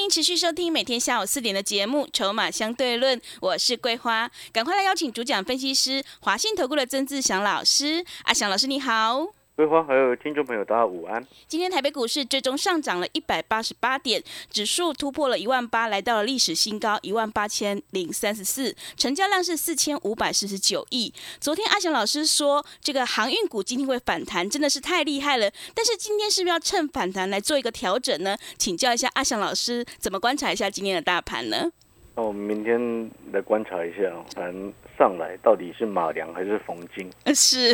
欢迎持续收听每天下午四点的节目《筹码相对论》，我是桂花，赶快来邀请主讲分析师华信投顾的曾志祥老师。阿祥老师你好。桂花还有听众朋友，大家午安。今天台北股市最终上涨了一百八十八点，指数突破了一万八，来到了历史新高一万八千零三十四，成交量是四千五百四十九亿。昨天阿翔老师说，这个航运股今天会反弹，真的是太厉害了。但是今天是不是要趁反弹来做一个调整呢？请教一下阿翔老师，怎么观察一下今天的大盘呢？那我们明天来观察一下，反正上来到底是马良还是冯金？是，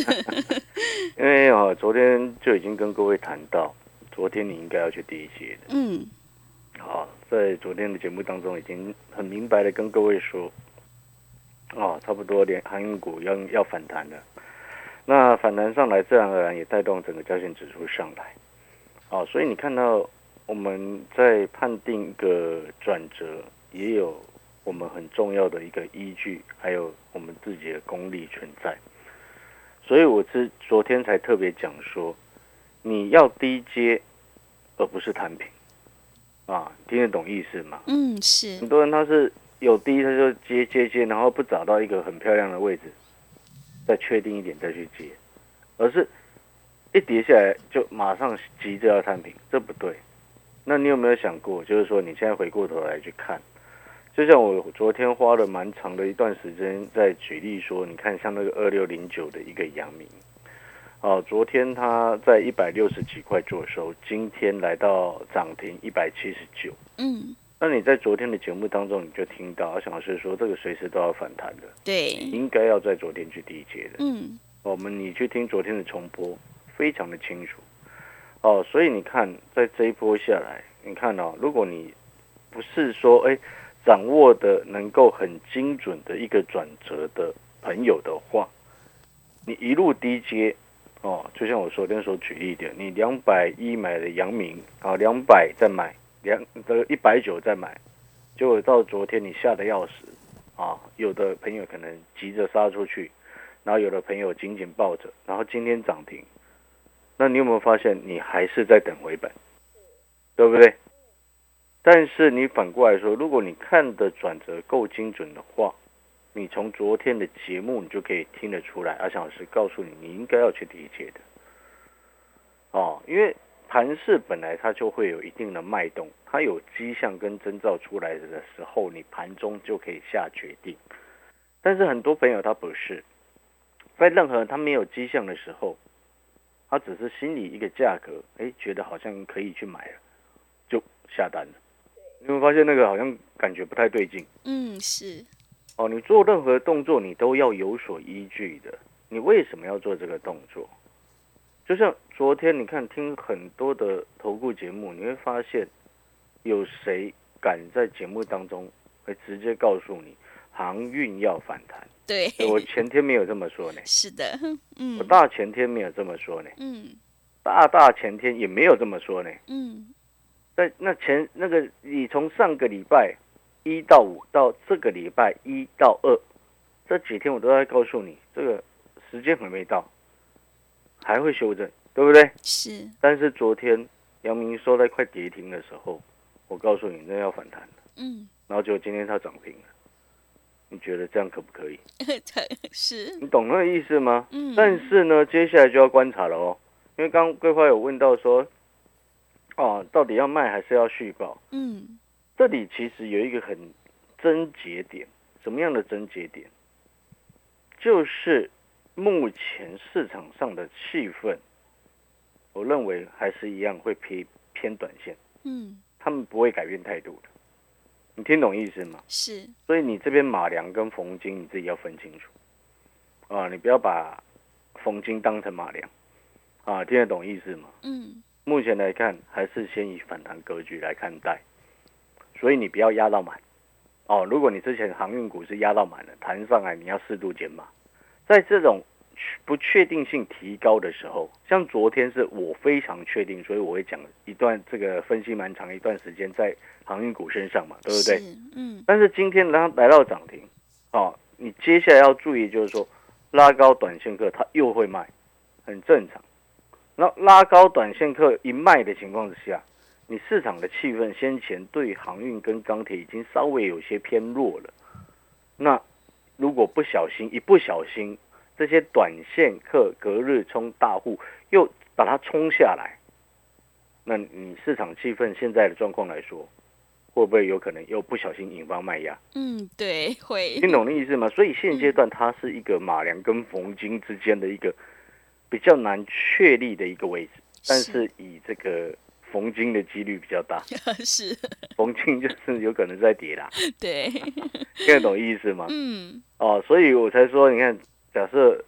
因为啊，昨天就已经跟各位谈到，昨天你应该要去第一节的。嗯，好，在昨天的节目当中，已经很明白的跟各位说，哦，差不多连航运股要要反弹了。那反弹上来，自然而然也带动整个交线指数上来。哦，所以你看到我们在判定一个转折。也有我们很重要的一个依据，还有我们自己的功力存在，所以我是昨天才特别讲说，你要低阶，而不是摊平，啊，听得懂意思吗？嗯，是。很多人他是有低，他就接接接，然后不找到一个很漂亮的位置，再确定一点再去接，而是一跌下来就马上急着要摊平，这不对。那你有没有想过，就是说你现在回过头来去看？就像我昨天花了蛮长的一段时间在举例说，你看像那个二六零九的一个阳明，哦，昨天它在一百六十几块做收，今天来到涨停一百七十九。嗯，那你在昨天的节目当中，你就听到阿翔老师说，这个随时都要反弹的，对，应该要在昨天去低接的。嗯，我们你去听昨天的重播，非常的清楚。哦，所以你看，在这一波下来，你看哦，如果你不是说哎。掌握的能够很精准的一个转折的朋友的话，你一路低接哦，就像我昨天所举例的，你两百一买的阳明啊，两百再买两的一百九再买，结果到昨天你吓得要死啊！有的朋友可能急着杀出去，然后有的朋友紧紧抱着，然后今天涨停，那你有没有发现你还是在等回本，对不对？但是你反过来说，如果你看的转折够精准的话，你从昨天的节目你就可以听得出来。阿翔老师告诉你，你应该要去理解的。哦，因为盘市本来它就会有一定的脉动，它有迹象跟征兆出来的时候，你盘中就可以下决定。但是很多朋友他不是，在任何他没有迹象的时候，他只是心里一个价格，哎，觉得好像可以去买了，就下单了。你会发现那个好像感觉不太对劲。嗯，是。哦，你做任何动作，你都要有所依据的。你为什么要做这个动作？就像昨天，你看听很多的投顾节目，你会发现有谁敢在节目当中会直接告诉你航运要反弹？对，我前天没有这么说呢。是的，嗯，我大前天没有这么说呢。嗯，大大前天也没有这么说呢。嗯。那那前那个，你从上个礼拜一到五到这个礼拜一到二这几天，我都在告诉你，这个时间还没到，还会修正，对不对？是。但是昨天杨明说在快跌停的时候，我告诉你那要反弹了。嗯。然后结果今天它涨停了，你觉得这样可不可以？是。你懂那个意思吗？嗯。但是呢，接下来就要观察了哦，因为刚桂花有问到说。哦，到底要卖还是要续报？嗯，这里其实有一个很症结点，什么样的症结点？就是目前市场上的气氛，我认为还是一样会偏偏短线。嗯，他们不会改变态度的。你听懂意思吗？是。所以你这边马良跟冯金，你自己要分清楚。啊，你不要把冯金当成马良。啊，听得懂意思吗？嗯。目前来看，还是先以反弹格局来看待，所以你不要压到满，哦，如果你之前航运股是压到满了，弹上来你要适度减码。在这种不确定性提高的时候，像昨天是我非常确定，所以我会讲一段这个分析蛮长一段时间在航运股身上嘛，对不对？嗯。但是今天它来到涨停，哦，你接下来要注意就是说，拉高短线客他又会卖，很正常。那拉高短线客一卖的情况之下，你市场的气氛先前对航运跟钢铁已经稍微有些偏弱了。那如果不小心一不小心，这些短线客隔日冲大户又把它冲下来，那你市场气氛现在的状况来说，会不会有可能又不小心引发卖压？嗯，对，会。听懂的意思吗？所以现阶段它是一个马良跟冯金之间的一个。比较难确立的一个位置，但是以这个逢金的几率比较大，是逢金就是有可能在跌啦。对，听得懂意思吗？嗯，哦，所以我才说，你看，假设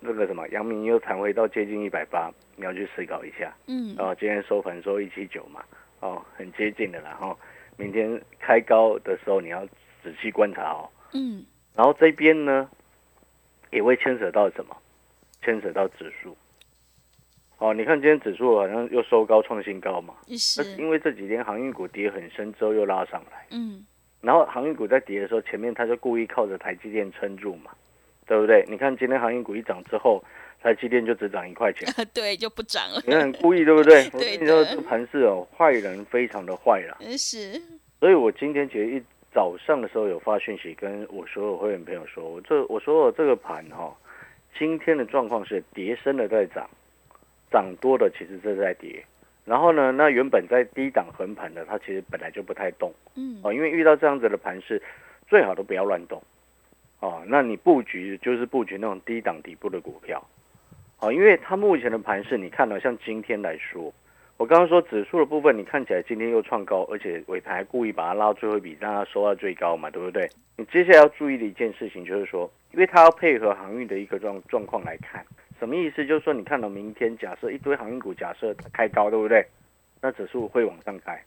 那个什么，阳明又弹回到接近一百八，你要去思考一下。嗯，哦，今天收盘收一七九嘛，哦，很接近的啦。哈，明天开高的时候你要仔细观察哦。嗯，然后这边呢，也会牵扯到什么？牵扯到指数，哦，你看今天指数好像又收高创新高嘛，是，因为这几天航运股跌很深之后又拉上来，嗯，然后航运股在跌的时候，前面他就故意靠着台积电撑住嘛，对不对？你看今天航运股一涨之后，台积电就只涨一块钱，对，就不涨了，你看故意对不对？对你说这盘是哦，坏人非常的坏了，是，所以我今天其实一早上的时候有发讯息跟我所有会员朋友说，我这我说我这个盘哈。今天的状况是跌深的在涨，涨多的其实是在跌。然后呢，那原本在低档横盘的，它其实本来就不太动。嗯，哦，因为遇到这样子的盘势，最好都不要乱动。哦，那你布局就是布局那种低档底部的股票。哦，因为它目前的盘势，你看到像今天来说，我刚刚说指数的部分，你看起来今天又创高，而且尾盘还故意把它拉最后一笔，让它收到最高嘛，对不对？你接下来要注意的一件事情就是说。因为它要配合航运的一个状状况来看，什么意思？就是说，你看到明天假设一堆航运股假设它开高，对不对？那指数会往上开，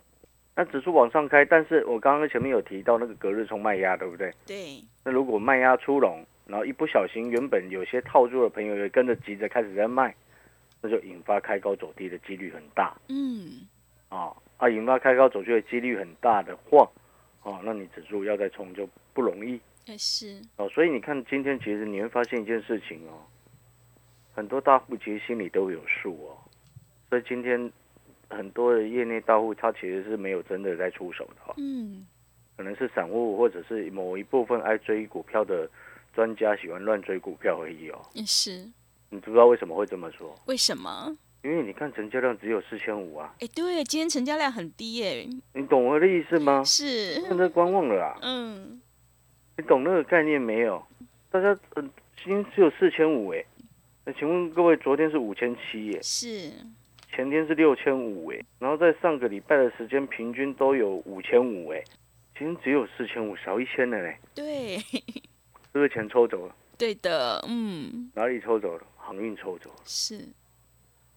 那指数往上开，但是我刚刚前面有提到那个隔日冲卖压，对不对？对。那如果卖压出笼，然后一不小心，原本有些套住的朋友也跟着急着开始在卖，那就引发开高走低的几率很大。嗯。啊啊，引发开高走低的几率很大的话，哦，那你指数要再冲就不容易。也是哦，所以你看今天其实你会发现一件事情哦，很多大户其实心里都有数哦，所以今天很多的业内大户他其实是没有真的在出手的哦，嗯，可能是散户或者是某一部分爱追股票的专家喜欢乱追股票而已哦，也是，你知道为什么会这么说？为什么？因为你看成交量只有四千五啊，哎，对，今天成交量很低耶，你懂我的意思吗？是，现在观望了啦，嗯。你懂那个概念没有？大家嗯，今天只有四千五哎，那请问各位，昨天是五千七耶，是，前天是六千五哎，然后在上个礼拜的时间平均都有五千五哎，今天只有四千五，少一千了嘞。对，这个钱抽走了。对的，嗯。哪里抽走了？航运抽走了。是，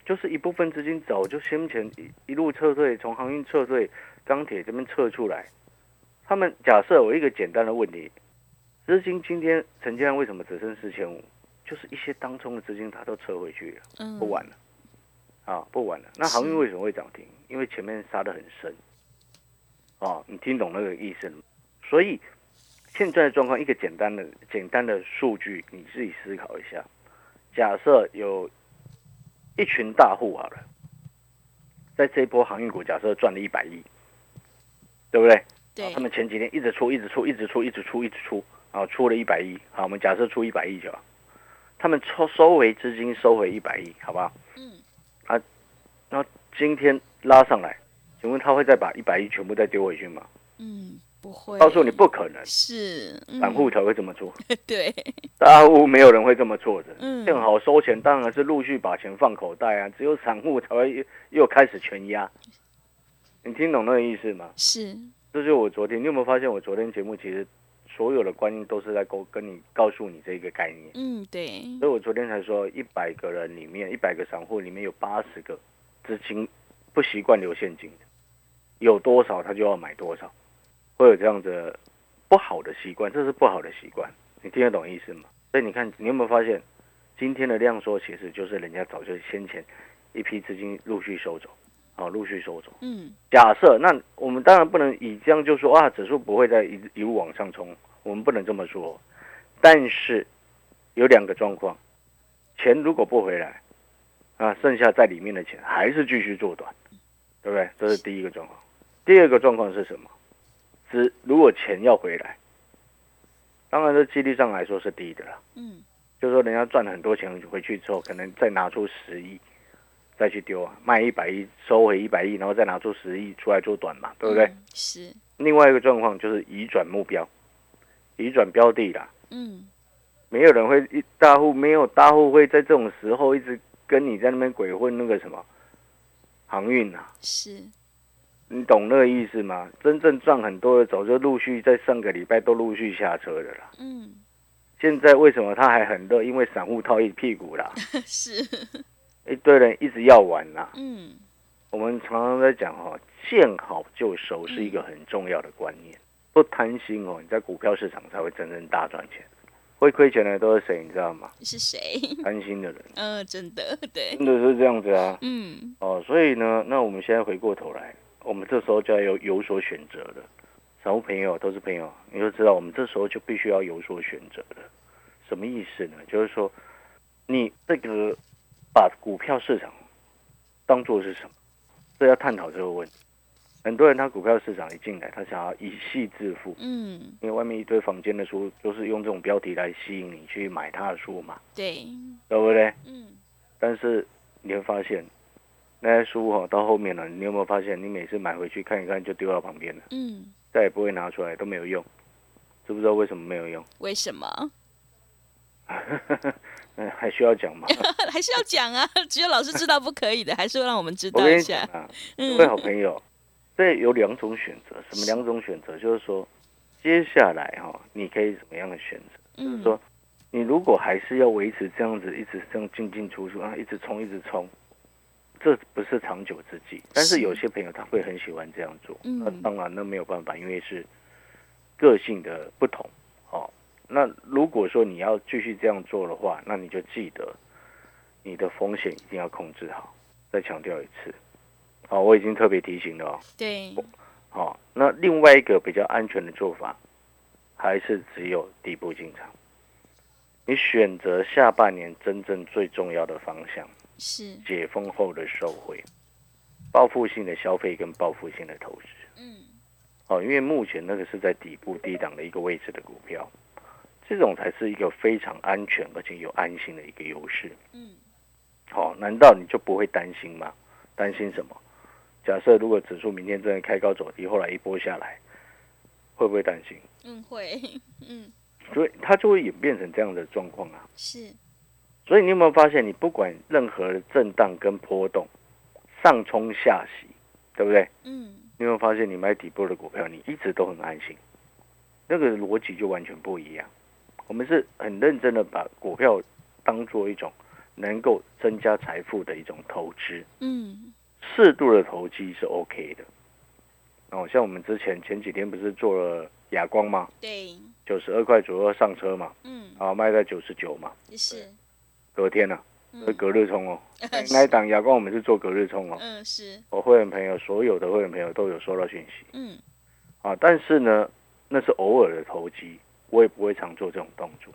就是一部分资金早就先前一一路撤退，从航运撤退，钢铁这边撤出来。他们假设我一个简单的问题。资金今天成交量为什么只剩四千五？就是一些当冲的资金它都撤回去了，不玩了，啊，不玩了。那航运为什么会涨停？因为前面杀的很深，哦，你听懂那个意思了？所以现在的状况，一个简单的简单的数据，你自己思考一下。假设有一群大户好了，在这一波航运股，假设赚了一百亿，对不对？对。他们前几天一直出，一直出，一直出，一直出，一直出。啊，出了一百亿，好，我们假设出一百亿就好。他们抽收回资金，收回一百亿，好不好？嗯。啊，那今天拉上来，请问他会再把一百亿全部再丢回去吗？嗯，不会。告诉你不可能，是散户才会这么做。对，大户没有人会这么做的。嗯。正好收钱，当然是陆续把钱放口袋啊。只有散户才会又开始全压。你听懂那个意思吗？是。这就是我昨天，你有没有发现我昨天节目其实？所有的观念都是在跟跟你告诉你这个概念。嗯，对。所以我昨天才说，一百个人里面，一百个散户里面有八十个资金不习惯留现金的，有多少他就要买多少，会有这样的不好的习惯，这是不好的习惯，你听得懂意思吗？所以你看，你有没有发现今天的量缩，其实就是人家早就先前一批资金陆续收走，啊，陆续收走。嗯，假设那我们当然不能以这样就说啊，指数不会再一一路往上冲，我们不能这么说。但是有两个状况，钱如果不回来，啊，剩下在里面的钱还是继续做短，对不对？这是第一个状况。第二个状况是什么？只如果钱要回来，当然这几率上来说是低的了。嗯，就是说人家赚了很多钱回去之后，可能再拿出十亿再去丢啊，卖一百亿收回一百亿，然后再拿出十亿出来做短嘛，对不对？嗯是，另外一个状况就是移转目标，移转标的啦。嗯，没有人会一大户没有大户会在这种时候一直跟你在那边鬼混那个什么航运啊，是，你懂那个意思吗？真正赚很多的早就陆续在上个礼拜都陆续下车的啦。嗯，现在为什么他还很热？因为散户套一屁股啦，是，一堆人一直要玩啦。嗯，我们常常在讲哈、见好就收是一个很重要的观念，不贪心哦，你在股票市场才会真正大赚钱。会亏钱的都是谁？你知道吗？是谁？贪心的人，嗯，真的，对，真的是这样子啊。嗯，哦，所以呢，那我们现在回过头来，我们这时候就要有有所选择了。散户朋友都是朋友，你就知道我们这时候就必须要有所选择了。什么意思呢？就是说，你这个把股票市场当做是什么？这要探讨这个问题。很多人他股票市场一进来，他想要以戏致富，嗯，因为外面一堆房间的书都是用这种标题来吸引你去买他的书嘛，对，对不对？嗯，但是你会发现，那些书哈、到后面了，你有没有发现，你每次买回去看一看就丢到旁边了，嗯，再也不会拿出来，都没有用，知不知道为什么没有用？为什么？嗯，还需要讲吗？还是要讲啊，只有老师知道不可以的，还是会让我们知道一下。啊，嗯各位好朋友，这有两种选择，什么两种选择？就是说，接下来哈、你可以怎么样的选择？就是嗯，说，你如果还是要维持这样子，一直这样进进出出啊，一直冲一直冲，这不是长久之计。但是是有些朋友他会很喜欢这样做，嗯那当然那没有办法，因为是个性的不同。哦，那如果说你要继续这样做的话，那你就记得你的风险一定要控制好。再强调一次，好、我已经特别提醒了哦。对，好、那另外一个比较安全的做法，还是只有底部进场。你选择下半年真正最重要的方向，是，解封后的受惠，报复性的消费跟报复性的投资。嗯，哦，因为目前那个是在底部低档的一个位置的股票，这种才是一个非常安全而且有安心的一个优势。嗯，好、难道你就不会担心吗？担心什么？假设如果指数明天真的开高走低，后来一波下来，会不会担心？嗯，会，嗯，所以它就会演变成这样的状况啊。是，所以你有没有发现，你不管任何的震荡跟波动，上冲下洗，对不对？嗯，你有没有发现，你买底部的股票，你一直都很安心，那个逻辑就完全不一样。我们是很认真的把股票当做一种能够增加财富的一种投资，嗯，适度的投机是 OK 的。哦，像我们之前前几天不是做了哑光吗？对，九十二块左右上车嘛，嗯，啊，卖在九十九嘛，是，隔天呢、啊，嗯隔日冲哦。是那一档亚光我们是做隔日冲哦，嗯，是，我会员朋友所有的会员朋友都有收到讯息嗯，啊，但是呢，那是偶尔的投机，我也不会常做这种动作，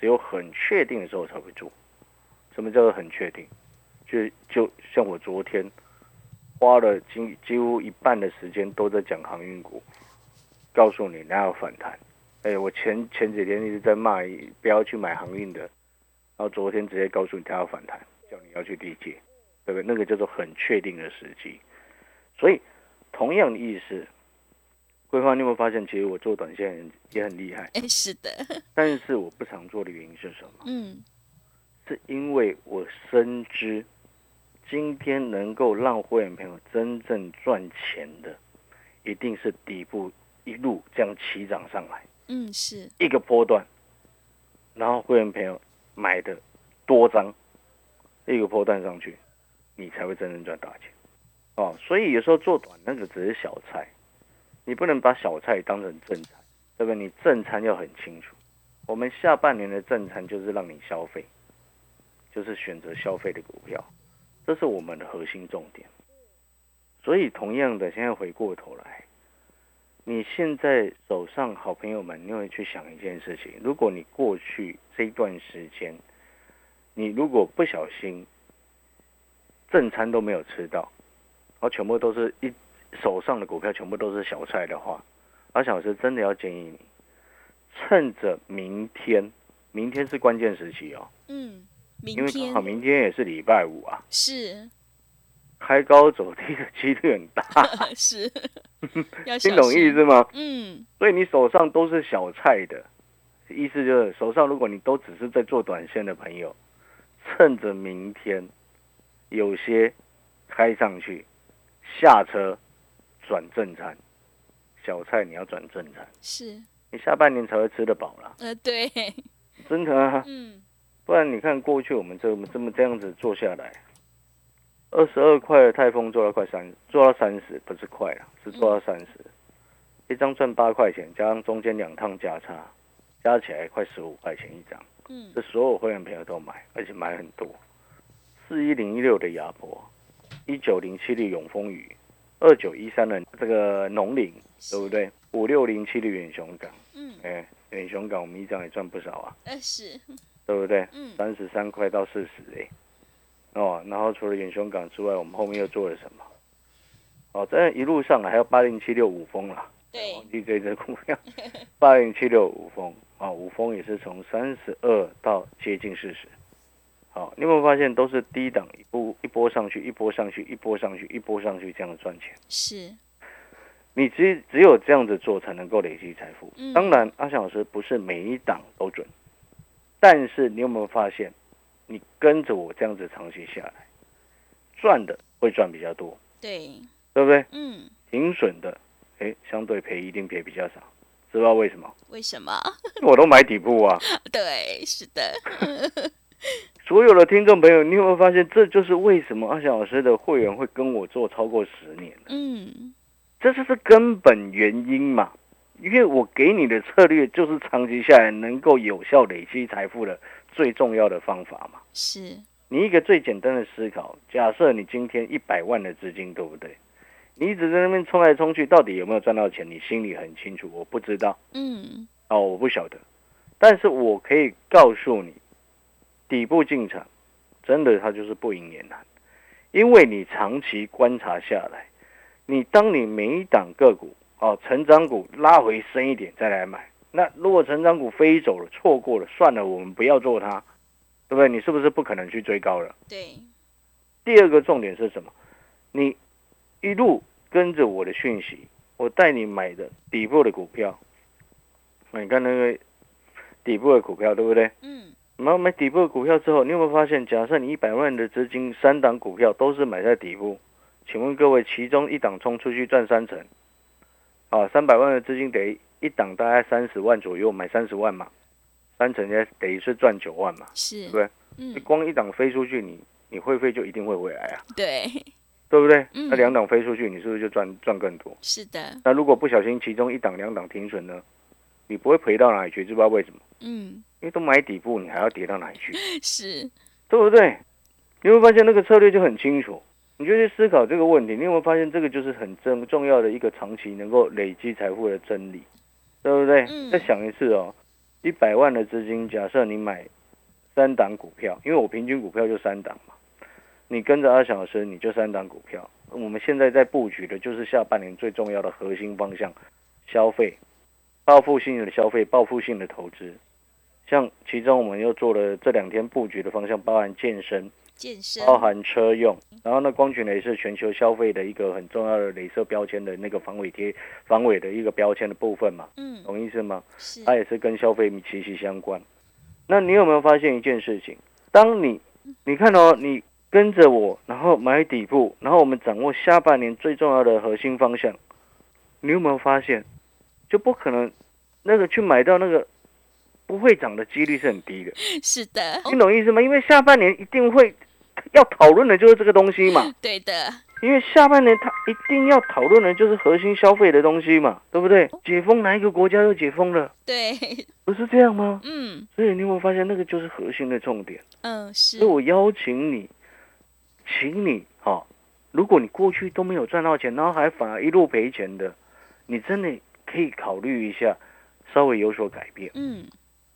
只有很确定的时候才会做。什么叫做很确定？就就像我昨天花了几几乎一半的时间都在讲航运股，告诉你哪有反弹。哎，我前前几天一直在骂不要去买航运的，然后昨天直接告诉你它要反弹，叫你要去理解，对不对？那个叫做很确定的时机。所以同样的意思，桂花，你有没有发现，其实我做短线也很厉害，哎，是的，但是我不常做的原因是什么？嗯，是因为我深知，今天能够让会员朋友真正赚钱的，一定是底部一路这样起涨上来，嗯，是，一个波段，然后会员朋友买的多张，一个波段上去，你才会真正赚大钱。哦，所以有时候做短那个只是小菜，你不能把小菜当成正餐，对不对？你正餐要很清楚。我们下半年的正餐就是让你消费，就是选择消费的股票，这是我们的核心重点。所以，同样的，现在回过头来，你现在手上好朋友们，你会去想一件事情：如果你过去这一段时间，你如果不小心正餐都没有吃到，然后全部都是一手上的股票全部都是小菜的话，阿小师真的要建议你，趁着明天，明天是关键时期哦，嗯，明因为刚天好明天也是礼拜五啊，是开高走低的几率很大，是，要听懂意思吗？嗯，所以你手上都是小菜的，意思就是手上如果你都只是在做短线的朋友，趁着明天有些开上去，下车转正餐，小菜你要转正餐，是，你下半年才会吃得饱啦，呃，对，真的啊，嗯，不然你看过去我们这么这么这样子做下来，二十二块的泰丰做到快三，做到三十，不是快了，是做到三十、一张赚八块钱，加上中间两趟价差，加起来快十五块钱一张，嗯，这所有会员朋友都买，而且买很多。四一零一六的亚博，一九零七的永丰宇，二九一三的这个农林，对不对？五六零七的远雄港，嗯，哎，远雄港我们一张也赚不少啊。呃，是，对不对？嗯。三十三块到四十哎，哦，然后除了远雄港之外，我们后面又做了什么？哦，在一路上还有八零七六五峰啦，对，忘记这只股票，八零七六五峰啊，五峰也是从三十二到接近四十。好，你有没有发现都是低档一波一波上去，一波上去，一波上去，一波上去这样赚钱？是，你只只有这样子做才能够累积财富。嗯当然，阿翔老师不是每一档都准，但是你有没有发现，你跟着我这样子长期下来，赚的会赚比较多，对，对不对？嗯，停损的，哎，相对赔一定赔比较少，知道为什么？为什么？我都买底部啊。对，是的，所有的听众朋友，你有没有发现，这就是为什么阿翔老师的会员会跟我做超过十年？嗯，这就是根本原因嘛。因为我给你的策略就是长期下来能够有效累积财富的最重要的方法嘛。是，你一个最简单的思考，假设你今天一百万的资金，对不对？你一直在那边冲来冲去，到底有没有赚到钱？你心里很清楚，我不知道嗯，哦，我不晓得。但是我可以告诉你，底部进场，真的它就是不赢也难，因为你长期观察下来，你当你每一档个股哦，成长股拉回深一点再来买，那如果成长股飞走了，错过了，算了，我们不要做它，对不对？你是不是不可能去追高了？对，第二个重点是什么？你一路跟着我的讯息，我带你买的底部的股票，你看那个底部的股票，对不对？嗯，然后买底部的股票之后，你有没有发现，假设你一百万的资金，三档股票都是买在底部，请问各位，其中一档冲出去赚三成，啊，三百万的资金等于一档大概三十万左右，买三十万嘛，三成也等于是赚九万嘛，是，对嗯，光一档飞出去，你你会飞就一定会回来啊，对，对不对？嗯那两档飞出去，你是不是就赚赚更多？是的，那如果不小心其中一档两档停损呢，你不会赔到哪里去，知不知道为什么？嗯，因为都买底部，你还要跌到哪里去？是，对不对？你会发现那个策略就很清楚，你就去思考这个问题。你有没有发现这个就是很重重要的一个长期能够累积财富的真理，对不对？嗯再想一次哦，一百万的资金，假设你买三档股票，因为我平均股票就三档嘛，你跟着阿翔老师，你就三档股票。我们现在在布局的就是下半年最重要的核心方向，消费，报复性的消费，报复性的投资。像其中我们又做了这两天布局的方向，包含健身，健身，包含车用，然后呢，光学镭是全球消费的一个很重要的镭射标签的那个防伪贴、防伪的一个标签的部分嘛，嗯，懂意思吗？是，它也是跟消费息息相关。那你有没有发现一件事情？当你你看哦，你跟着我，然后买底部，然后我们掌握下半年最重要的核心方向，你有没有发现，就不可能那个去买到那个不会涨的几率是很低的。是的，你懂意思吗？因为下半年一定会要讨论的就是这个东西嘛，对的，因为下半年他一定要讨论的就是核心消费的东西嘛，对不对？解封哪一个国家又解封了？对，不是这样吗？嗯所以你有没有发现那个就是核心的重点？嗯是所以，我邀请你，请你哈、哦，如果你过去都没有赚到钱，然后还反而一路赔钱的，你真的可以考虑一下，稍微有所改变。嗯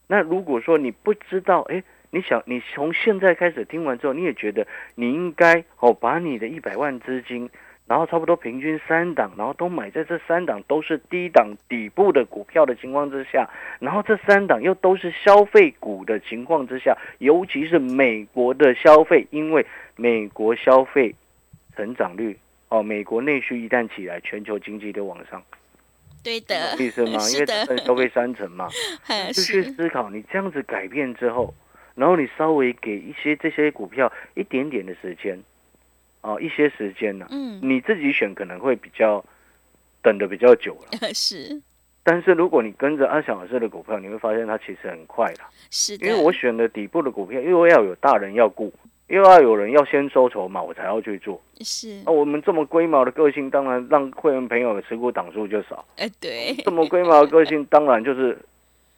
那如果说你不知道，哎，你想你从现在开始听完之后，你也觉得你应该哦，把你的一百万资金，然后差不多平均三档，然后都买在这三档都是低档底部的股票的情况之下，然后这三档又都是消费股的情况之下，尤其是美国的消费，因为美国消费成长率哦，美国内需一旦起来，全球经济都往上，对的，意思吗？因为是的它消费三成嘛。嗯就去思考，你这样子改变之后，然后你稍微给一些这些股票一点点的时间，哦，一些时间呢、嗯你自己选可能会比较等的比较久了。是但是如果你跟着阿翔老师的股票，你会发现它其实很快的，是的，因为我选的底部的股票，因为要有大人要顾，又要有人要先收筹码，我才要去做。是那、我们这么龟毛的个性，当然让会员朋友的持股档数就少。哎对，这么龟毛的个性，当然就是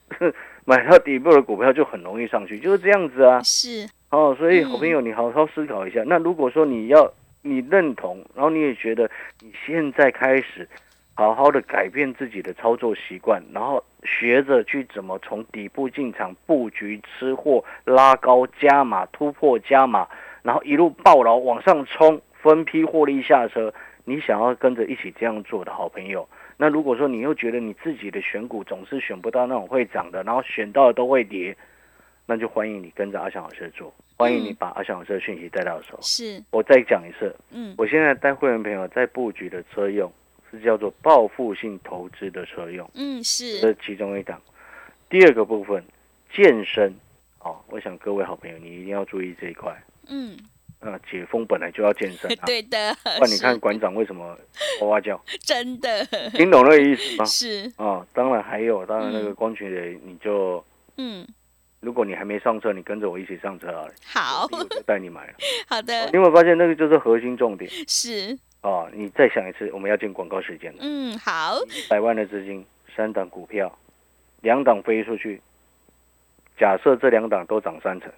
买到底部的股票就很容易上去，就是这样子啊。是哦，所以嗯好朋友，你好好思考一下。那如果说你要你认同，然后你也觉得你现在开始好好的改变自己的操作习惯，然后学着去怎么从底部进场布局、吃货、拉高加码、突破加码，然后一路暴牢往上冲，分批获利下车。你想要跟着一起这样做的好朋友，那如果说你又觉得你自己的选股总是选不到那种会涨的，然后选到的都会跌，那就欢迎你跟着阿翔老师做，欢迎你把阿翔老师的讯息带到手。是我再讲一次，嗯我现在带会员朋友在布局的车用是叫做报复性投资的车用，嗯这是是其中一档。第二个部分，健身哦，我想各位好朋友你一定要注意这一块。嗯啊，解封本来就要健身啊，对的，那你看馆长为什么哇哇叫？真的。听懂那个意思吗？是。啊，当然还有，当然那个嗯。光群人，你就嗯。如果你还没上车，你跟着我一起上车啊，好。我就带你买了。好的。你有没有发现那个就是核心重点？是。啊？你再想一次，我们要进广告时间了。嗯好。百万的资金，三档股票，两档飞出去，假设这两档都涨三成，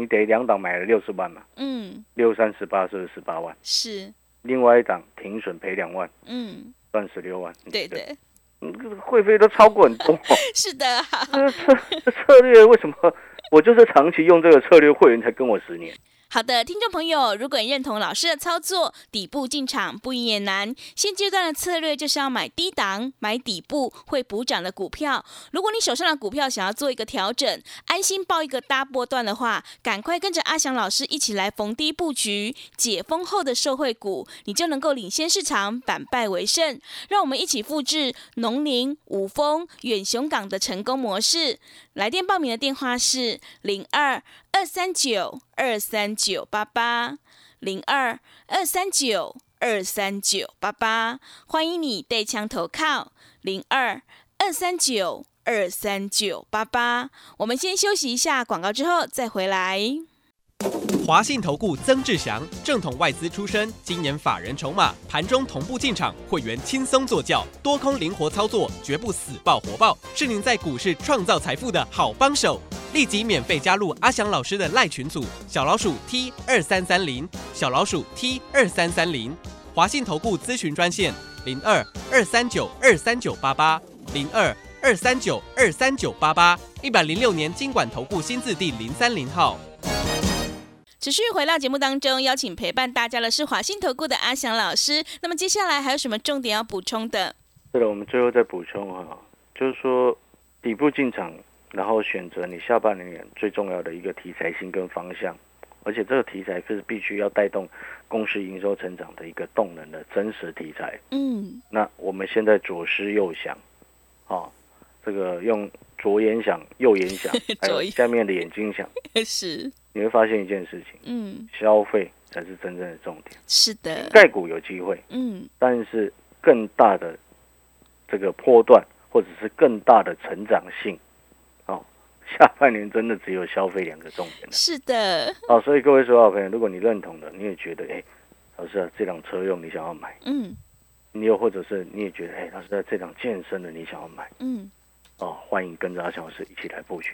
你得两档买了六十万嘛，嗯六三十八是十八万？是另外一档停损赔两万，嗯赚十六万。对的你这个会费都超过很多、哦。是的策略为什么？我就是长期用这个策略，会员才跟我十年。好的，听众朋友，如果你认同老师的操作，底部进场不也难。现阶段的策略就是要买低档、买底部会补涨的股票。如果你手上的股票想要做一个调整，安心报一个大波段的话，赶快跟着阿翔老师一起来逢低布局解封后的受惠股，你就能够领先市场，反败为胜。让我们一起复制农林、五丰、远雄港的成功模式。来电报名的电话是零二二三九二三九八八零二二三九二三九八八，欢迎你带枪投靠零二二三九二三九八八。我们先休息一下广告，之后再回来。华信投顾曾志祥，正统外资出身，今年法人筹码，盘中同步进场，会员轻松做教，多空灵活操作，绝不死爆活爆，是您在股市创造财富的好帮手。立即免费加入阿翔老师的赖群组，小老鼠 T 二三三零，小老鼠 T 二三三零，华信投顾咨询专线零二二三九二三九八八零二二三九二三九八八，一百零六年经管投顾新字第零三零号。持续回到节目当中，邀请陪伴大家的是华信投顾的阿翔老师。那么接下来还有什么重点要补充的？对了，我们最后再补充哈，就是说底部进场，然后选择你下半年最重要的一个题材性跟方向，而且这个题材是必须要带动公司营收成长的一个动能的真实题材。嗯，那我们现在左思右想，啊，这个用左眼想、右眼想，还有下面的眼睛想，是，你会发现一件事情：嗯，消费才是真正的重点。是的，盖股有机会，嗯，但是更大的这个波段，或者是更大的成长性，哦，下半年真的只有消费两个重点了。是的，哦，所以各位所有好朋友，如果你认同的，你也觉得，哎，老师啊，这辆车用你想要买，嗯你又或者是你也觉得，哎，老师啊，这辆健身的你想要买，嗯。哦，欢迎跟着阿强老师一起来布局。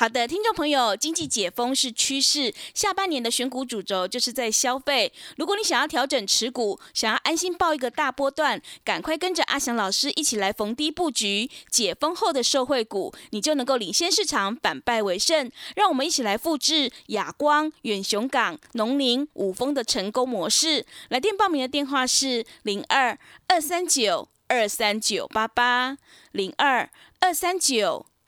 好的，听众朋友，经济解封是趋势，下半年的选股主轴就是在消费。如果你想要调整持股，想要安心报一个大波段，赶快跟着阿翔老师一起来逢低布局解封后的受惠股，你就能够领先市场，反败为胜。让我们一起来复制亚光、远雄港、农林、五丰的成功模式。来电报名的电话是零二二三九二三九八八零二二三九。